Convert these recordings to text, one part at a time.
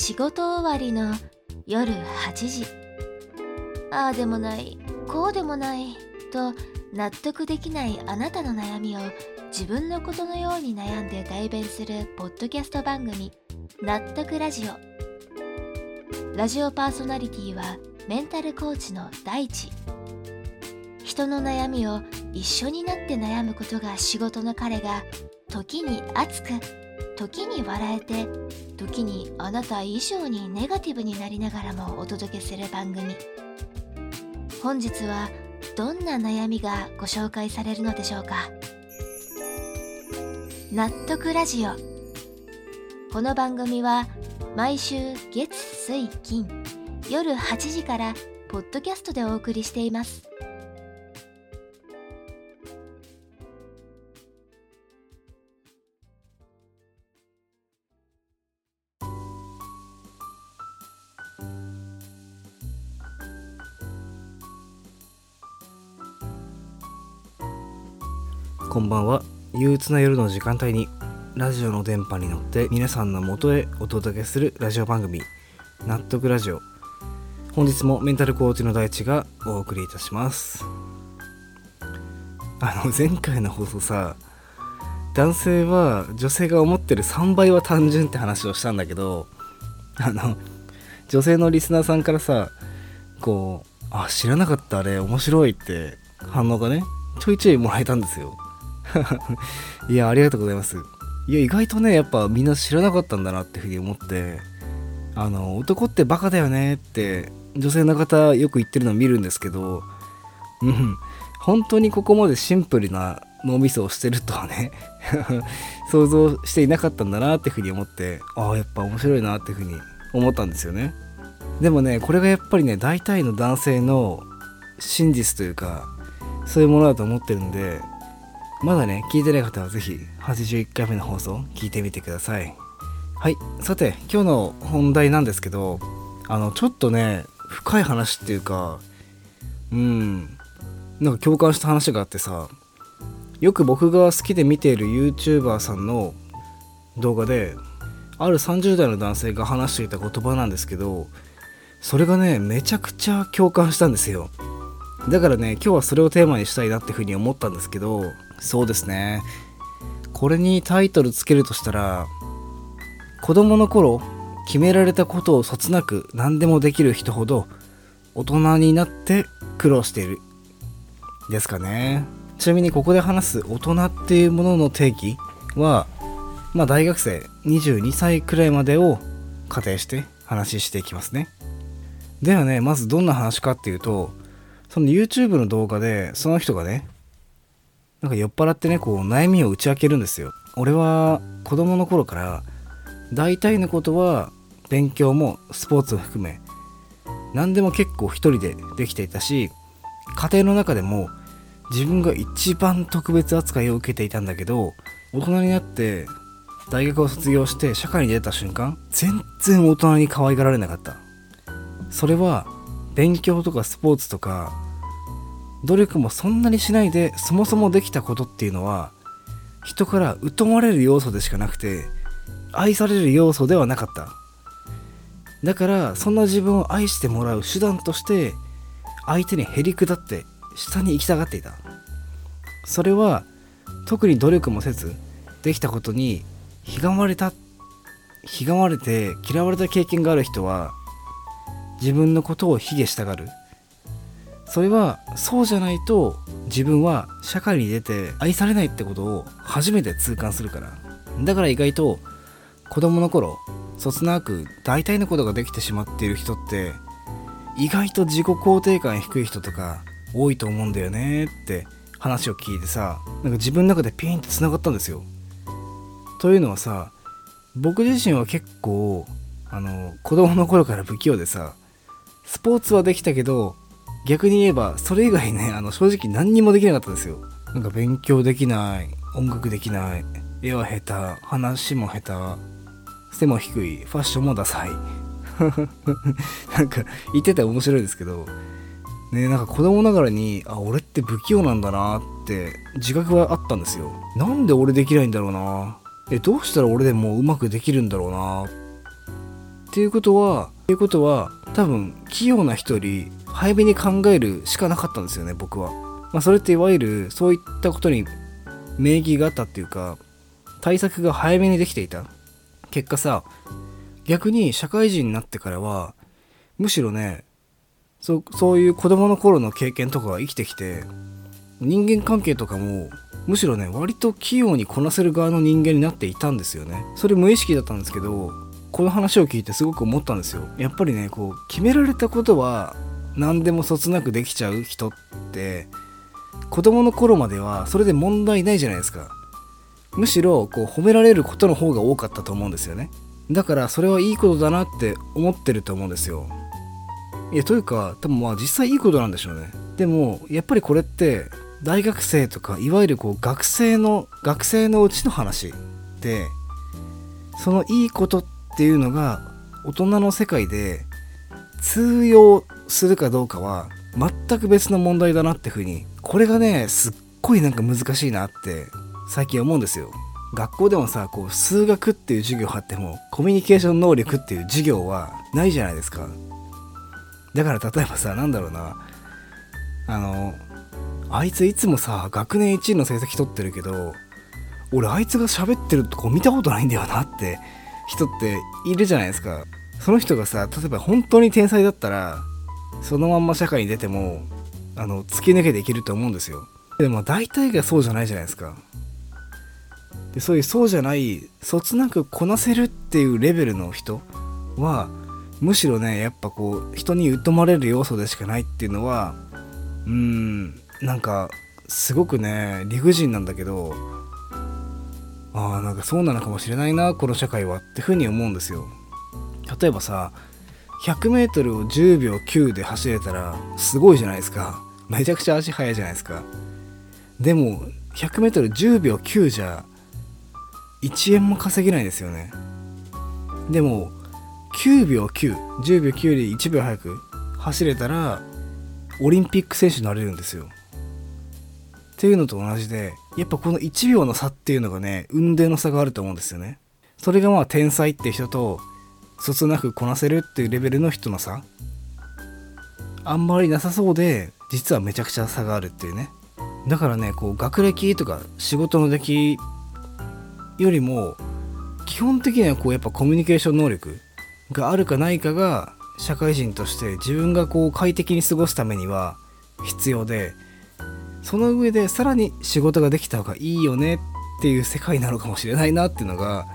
仕事終わりの夜8時。ああでもないこうでもないと納得できないあなたの悩みを自分のことのように悩んで代弁するポッドキャスト番組納得ラジオ。ラジオパーソナリティはメンタルコーチの大地。人の悩みを一緒になって悩むことが仕事の彼が時に熱く時に笑えて時にあなた以上にネガティブになりながらもお届けする番組。本日はどんな悩みがご紹介されるのでしょうか。納得ラジオ。この番組は毎週月水金夜8時からポッドキャストでお送りしています。こんばんは。憂鬱な夜の時間帯にラジオの電波に乗って皆さんの元へお届けするラジオ番組納得ラジオ。本日もメンタルコーチの大地がお送りいたします。あの前回の放送さ男性は女性が思ってる3倍は単純って話をしたんだけどあの女性のリスナーさんからさこうあ知らなかったあれ面白いって反応がねちょいちょいもらえたんですよ。いやありがとうございます。いや意外とねやっぱみんな知らなかったんだなっていうふうに思ってあの男ってバカだよねって女性の方よく言ってるのを見るんですけどうん本当にここまでシンプルな脳みそをしてるとはね 想像していなかったんだなっていうふうに思ってああやっぱ面白いなっていうふうに思ったんですよね。でもねこれがやっぱりね大体の男性の真実というかそういうものだと思ってるんでまだね聞いてない方は是非81回目の放送聞いてみてください。はいさて今日の本題なんですけどあのちょっとね深い話っていうかうんなんか共感した話があってさよく僕が好きで見ている YouTuber さんの動画である30代の男性が話していた言葉なんですけどそれがねめちゃくちゃ共感したんですよ。だからね今日はそれをテーマにしたいなっていうふうに思ったんですけどそうですね。これにタイトルつけるとしたら子供の頃決められたことをそつなく何でもできる人ほど大人になって苦労している。ですかね。ちなみにここで話す大人っていうものの定義はまあ大学生22歳くらいまでを仮定して話していきますね。ではねまずどんな話かっていうとその YouTube の動画でその人がねなんか酔っ払ってねこう悩みを打ち明けるんですよ。俺は子供の頃から大体のことは勉強もスポーツを含め何でも結構一人でできていたし家庭の中でも自分が一番特別扱いを受けていたんだけど大人になって大学を卒業して社会に出た瞬間全然大人に可愛がられなかった。それは勉強とかスポーツとか努力もそんなにしないでそもそもできたことっていうのは人から疎まれる要素でしかなくて愛される要素ではなかった。だからそんな自分を愛してもらう手段として相手にへりくだって下に行きたがっていた。それは特に努力もせずできたことにひがまれたひがまれて嫌われた経験がある人は自分のことを卑下したがる。それはそうじゃないと自分は社会に出て愛されないってことを初めて痛感するから。だから意外と子供の頃そつなく大体のことができてしまっている人って意外と自己肯定感低い人とか多いと思うんだよねって話を聞いてさなんか自分の中でピンとつながったんですよ。というのはさ僕自身は結構あの子供の頃から不器用でさスポーツはできたけど逆に言えばそれ以外ね あの正直何にもできなかったですよ。なんか勉強できない音楽できない絵は下手話も下手背も低いファッションもダサい。なんか言ってたら面白いですけどねなんか子供ながらにあ俺って不器用なんだなって自覚はあったんですよ。なんで俺できないんだろうな？えどうしたら俺でもうまくできるんだろうな？っていうことはっていうことは多分器用な人より早めに考えるしかなかったんですよね僕は。まあ、それっていわゆるそういったことに名義があったっていうか対策が早めにできていた。結果さ逆に社会人になってからはむしろねそそういう子供の頃の経験とかが生きてきて人間関係とかもむしろね割と器用にこなせる側の人間になっていたんですよね。それ無意識だったんですけどこの話を聞いてすごく思ったんですよ。やっぱりねこう決められたことは何でもそつなくできちゃう人って子供の頃まではそれで問題ないじゃないですか。むしろこう褒められることの方が多かったと思うんですよね。だからそれはいいことだなって思ってると思うんですよ。いやというか多分まあ実際いいことなんでしょうね。でもやっぱりこれって大学生とかいわゆるこう学生の学生のうちの話でそのいいことっていうのが大人の世界で通用するかどうかは全く別の問題だなってふうにこれがねすっごいなんか難しいなって最近思うんですよ。学校でもさこう数学っていう授業あってもコミュニケーション能力っていう授業はないじゃないですか。だから例えばさなんだろうな。あのあいついつもさ学年1位の成績取ってるけど俺あいつが喋ってるとこ見たことないんだよなって人っているじゃないですか。その人がさ例えば本当に天才だったらそのまんま社会に出てもあの突き抜けていけると思うんですよ。でも大体がそうじゃないじゃないですか。でそういうそうじゃないそつなくこなせるっていうレベルの人はむしろねやっぱこう人に疎まれる要素でしかないっていうのはうーんなんかすごくね理不尽なんだけどああなんかそうなのかもしれないなこの社会はってふうに思うんですよ。例えばさ 100m を10秒9で走れたらすごいじゃないですか。めちゃくちゃ足速いじゃないですか。でも 100m10 秒9じゃ1円も稼げないですよね。でも9秒910秒9より1秒早く走れたらオリンピック選手になれるんですよ。っていうのと同じでやっぱこの1秒の差っていうのがね運命の差があると思うんですよね。それがまあ天才って人とそつなくこなせるっていうレベルの人の差。あんまりなさそうで実はめちゃくちゃ差があるっていうね。だからねこう学歴とか仕事の出来よりも基本的にはこうやっぱコミュニケーション能力があるかないかが社会人として自分がこう快適に過ごすためには必要でその上でさらに仕事ができた方がいいよねっていう世界なのかもしれないなっていうのが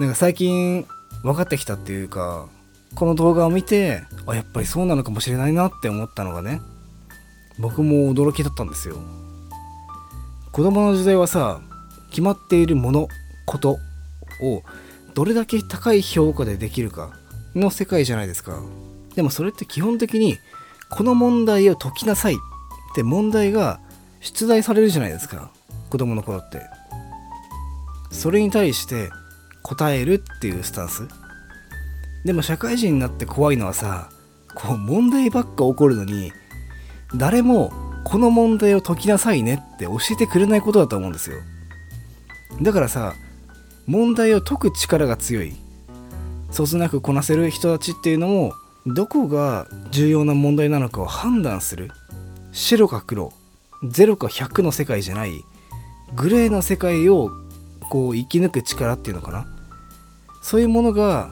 なんか最近分かってきたっていうかこの動画を見てあやっぱりそうなのかもしれないなって思ったのがね僕も驚きだったんですよ。子供の時代はさ決まっているものことをどれだけ高い評価でできるかの世界じゃないですか。でもそれって基本的にこの問題を解きなさいって問題が出題されるじゃないですか。子供の頃って。それに対して答えるっていうスタンス。でも社会人になって怖いのはさこう問題ばっか起こるのに誰もこの問題を解きなさいねって教えてくれないことだと思うんですよ。だからさ問題を解く力が強い。そつなくこなせる人たちっていうのもどこが重要な問題なのかを判断する。白か黒。0か100の世界じゃない。グレーの世界をこう生き抜く力っていうのかな？そういうものが、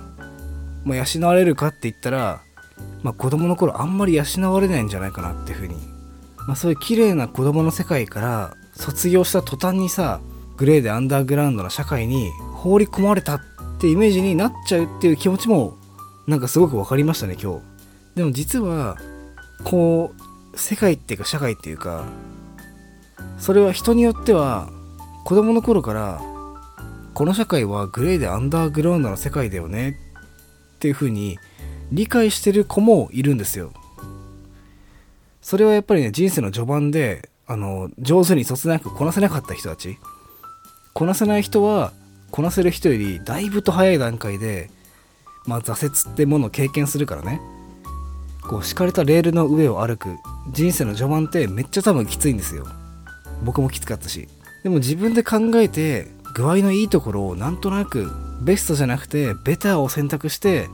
まあ、養われるかって言ったら、まあ、子供の頃あんまり養われないんじゃないかなっていうふうに、まあ、そういう綺麗な子供の世界から卒業した途端にさグレーでアンダーグラウンドな社会に放り込まれたってイメージになっちゃうっていう気持ちもなんかすごく分かりましたね今日。でも実はこう世界っていうか社会っていうかそれは人によっては子供の頃からこの社会はグレーでアンダーグラウンドの世界だよね。っていう風に理解してる子もいるんですよ。それはやっぱりね人生の序盤であの上手にそつなくこなせなかった人たち。こなせない人はこなせる人よりだいぶと早い段階で、まあ、挫折ってものを経験するからね。こう敷かれたレールの上を歩く。人生の序盤ってめっちゃ多分きついんですよ。僕もきつかったし。でも自分で考えて具合のいいところをなんとなくベストじゃなくてベターを選択して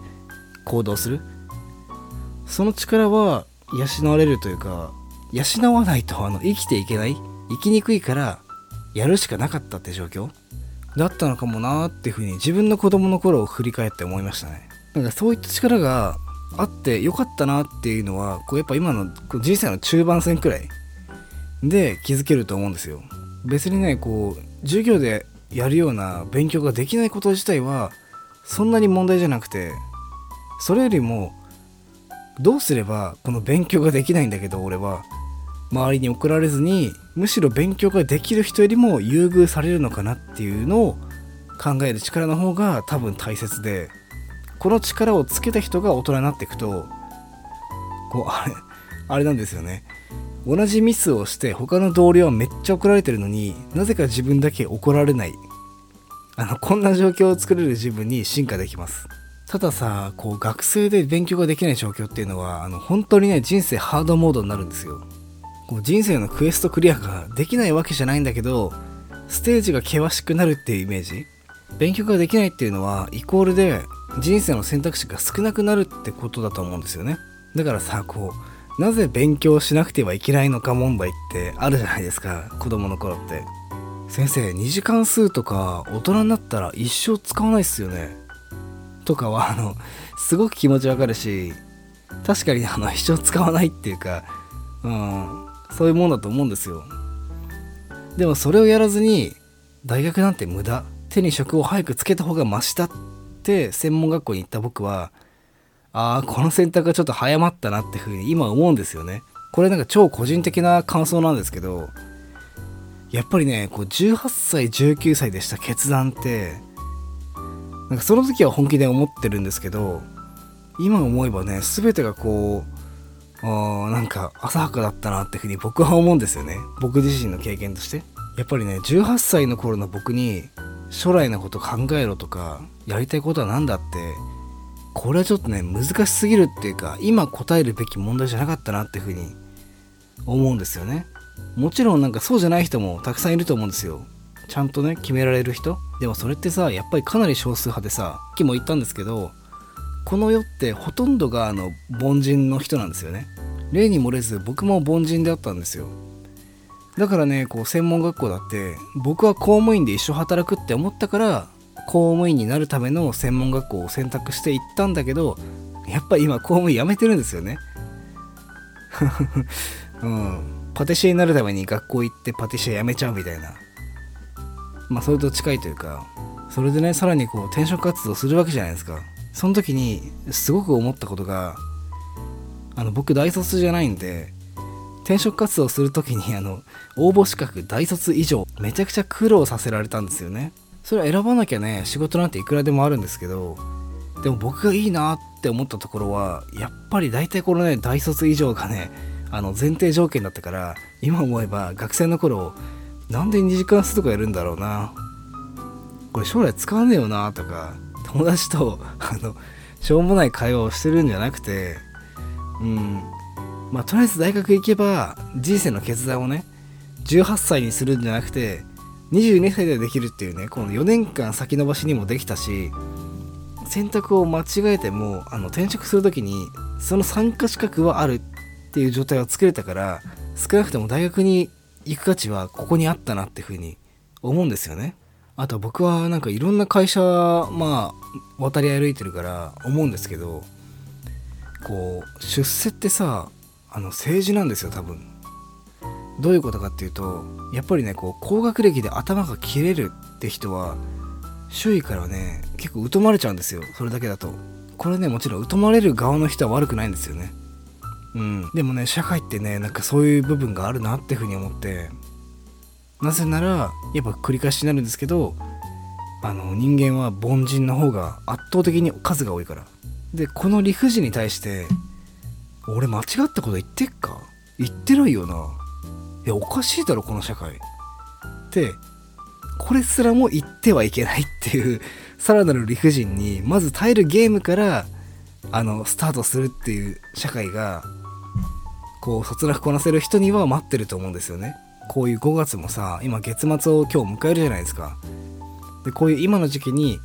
行動する。その力は養われるというか養わないとあの生きていけない生きにくいからやるしかなかったって状況。だったのかもなーっていうふうに自分の子供の頃を振り返って思いましたね。なんかそういった力があってよかったなっていうのはこうやっぱ今の人生の中盤戦くらいで気づけると思うんですよ。別にねこう授業でやるような勉強ができないこと自体はそんなに問題じゃなくてそれよりもどうすればこの勉強ができないんだけど俺は周りに怒られずにむしろ勉強ができる人よりも優遇されるのかなっていうのを考える力の方が多分大切でこの力をつけた人が大人になっていくとこうあれあれなんですよね。同じミスをして他の同僚はめっちゃ怒られてるのになぜか自分だけ怒られない。あのこんな状況を作れる自分に進化できます。たださこう学生で勉強ができない状況っていうのはあの本当にね人生ハードモードになるんですよ。こう人生のクエストクリアができないわけじゃないんだけどステージが険しくなるっていうイメージ。勉強ができないっていうのはイコールで人生の選択肢が少なくなるってことだと思うんですよね。だからさこうなぜ勉強しなくてはいけないのか問題ってあるじゃないですか。子供の頃って。先生2次関数とか大人になったら一生使わないっすよね。とかはあのすごく気持ちわかるし確かにあの一生使わないっていうかうんそういうもんだと思うんですよ。でもそれをやらずに大学なんて無駄。手に職を早くつけた方がマシだって専門学校に行った僕はああこの選択がちょっと早まったなってふうに今思うんですよね。これなんか超個人的な感想なんですけどやっぱりねこう18歳19歳でした決断ってなんかその時は本気で思ってるんですけど今思えばね全てがこうあなんか浅はかだったなってふうに僕は思うんですよね。僕自身の経験として。やっぱりね18歳の頃の僕に将来のこと考えろとかやりたいことは何だってこれはちょっとね難しすぎるっていうか今答えるべき問題じゃなかったなっていうふうに思うんですよね。もちろんなんかそうじゃない人もたくさんいると思うんですよ。ちゃんとね決められる人。でもそれってさやっぱりかなり少数派でささっきも言ったんですけどこの世ってほとんどがあの凡人の人なんですよね。例に漏れず僕も凡人であったんですよ。だからねこう専門学校だって僕は公務員で一生働くって思ったから公務員になるための専門学校を選択していったんだけどやっぱ今公務員辞めてるんですよね。うん。パティシエになるために学校行ってパティシエ辞めちゃうみたいな。まあそれと近いというかそれでねさらにこう転職活動するわけじゃないですか。その時にすごく思ったことがあの僕大卒じゃないんで転職活動する時にあの応募資格大卒以上めちゃくちゃ苦労させられたんですよね。それは選ばなきゃね仕事なんていくらでもあるんですけどでも僕がいいなって思ったところはやっぱり大体このね大卒以上がねあの前提条件だったから今思えば学生の頃なんで2時間数とかやるんだろうなこれ将来使わねえよなとか友達とあのしょうもない会話をしてるんじゃなくてうんまあとりあえず大学行けば人生の決断をね18歳にするんじゃなくて22歳でできるっていうねこの4年間先延ばしにもできたし選択を間違えてもあの転職する時にその参加資格はあるっていう状態を作れたから少なくとも大学に行く価値はここにあったなっていうふうに思うんですよね。あと僕はなんかいろんな会社まあ渡り歩いてるから思うんですけどこう出世ってさあの政治なんですよ多分どういうことかっていうとやっぱりねこう高学歴で頭が切れるって人は周囲からね結構疎まれちゃうんですよ。それだけだと。これねもちろん疎まれる側の人は悪くないんですよね。うん。でもね社会ってねなんかそういう部分があるなっていうふうに思ってなぜならやっぱ繰り返しになるんですけどあの人間は凡人の方が圧倒的に数が多いから。でこの理不尽に対して俺間違ったこと言ってっか？言ってないよな。やおかしいだろこの社会。ってこれすらも言ってはいけないっていう さらなる理不尽にまず耐えるゲームからあのスタートするっていう社会がこうそつなくこなせる人には待ってると思うんですよね。こういう5月もさ今月末を今日迎えるじゃないですか。でこういう今の時期に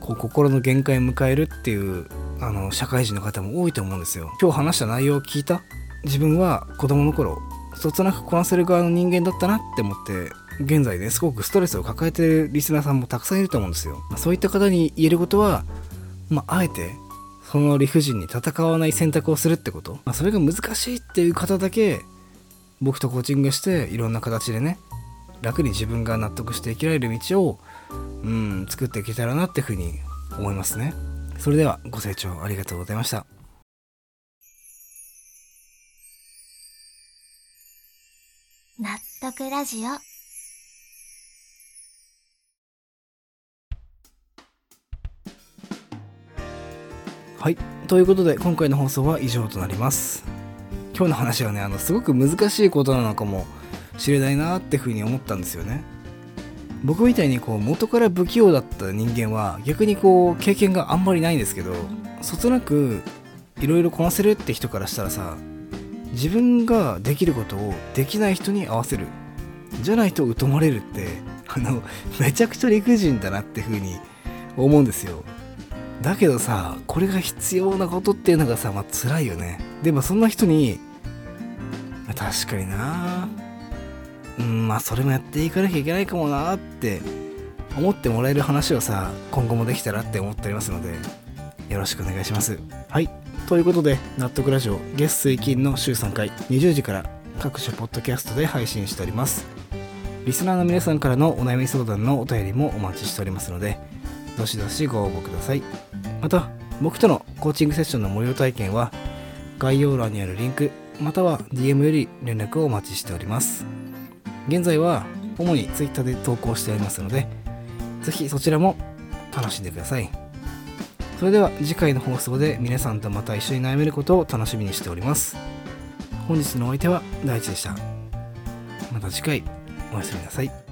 こう心の限界を迎えるっていうあの社会人の方も多いと思うんですよ。今日話した内容を聞いた？自分は子供の頃そつなくこなせる側の人間だったなって思って現在ねすごくストレスを抱えてるリスナーさんもたくさんいると思うんですよ、ま、そういった方に言えることはまああえてその理不尽に戦わない選択をするってこと、まあ、それが難しいっていう方だけ僕とコーチングしていろんな形でね楽に自分が納得して生きられる道をうん作っていけたらなっていうふうに思いますね。それではご清聴ありがとうございました。納得ラジオ。はい。ということで今回の放送は以上となります。今日の話はねあのすごく難しいことなのかもしれないなってふうに思ったんですよね。僕みたいにこう元から不器用だった人間は逆にこう経験があんまりないんですけどそつなくいろいろこなせるって人からしたらさ自分ができることをできない人に合わせる。じゃないと疎まれるって あのめちゃくちゃ理不尽だなっていうふうに思うんですよ。だけどさこれが必要なことっていうのがさまあ辛いよね。でもそんな人に確かにな。うんまあそれもやっていかなきゃいけないかもなって思ってもらえる話をさ今後もできたらって思っておりますのでよろしくお願いします。はい。ということで納得ラジオ月水金の週3回20時から各種ポッドキャストで配信しております。リスナーの皆さんからのお悩み相談のお便りもお待ちしておりますのでどしどしご応募ください。また僕とのコーチングセッションの無料体験は概要欄にあるリンクまたは DM より連絡をお待ちしております。現在は主に Twitter で投稿しておりますのでぜひそちらも楽しんでください。それでは次回の放送で皆さんとまた一緒に悩めることを楽しみにしております。本日のお相手は大地でした。また次回おやすみなさい。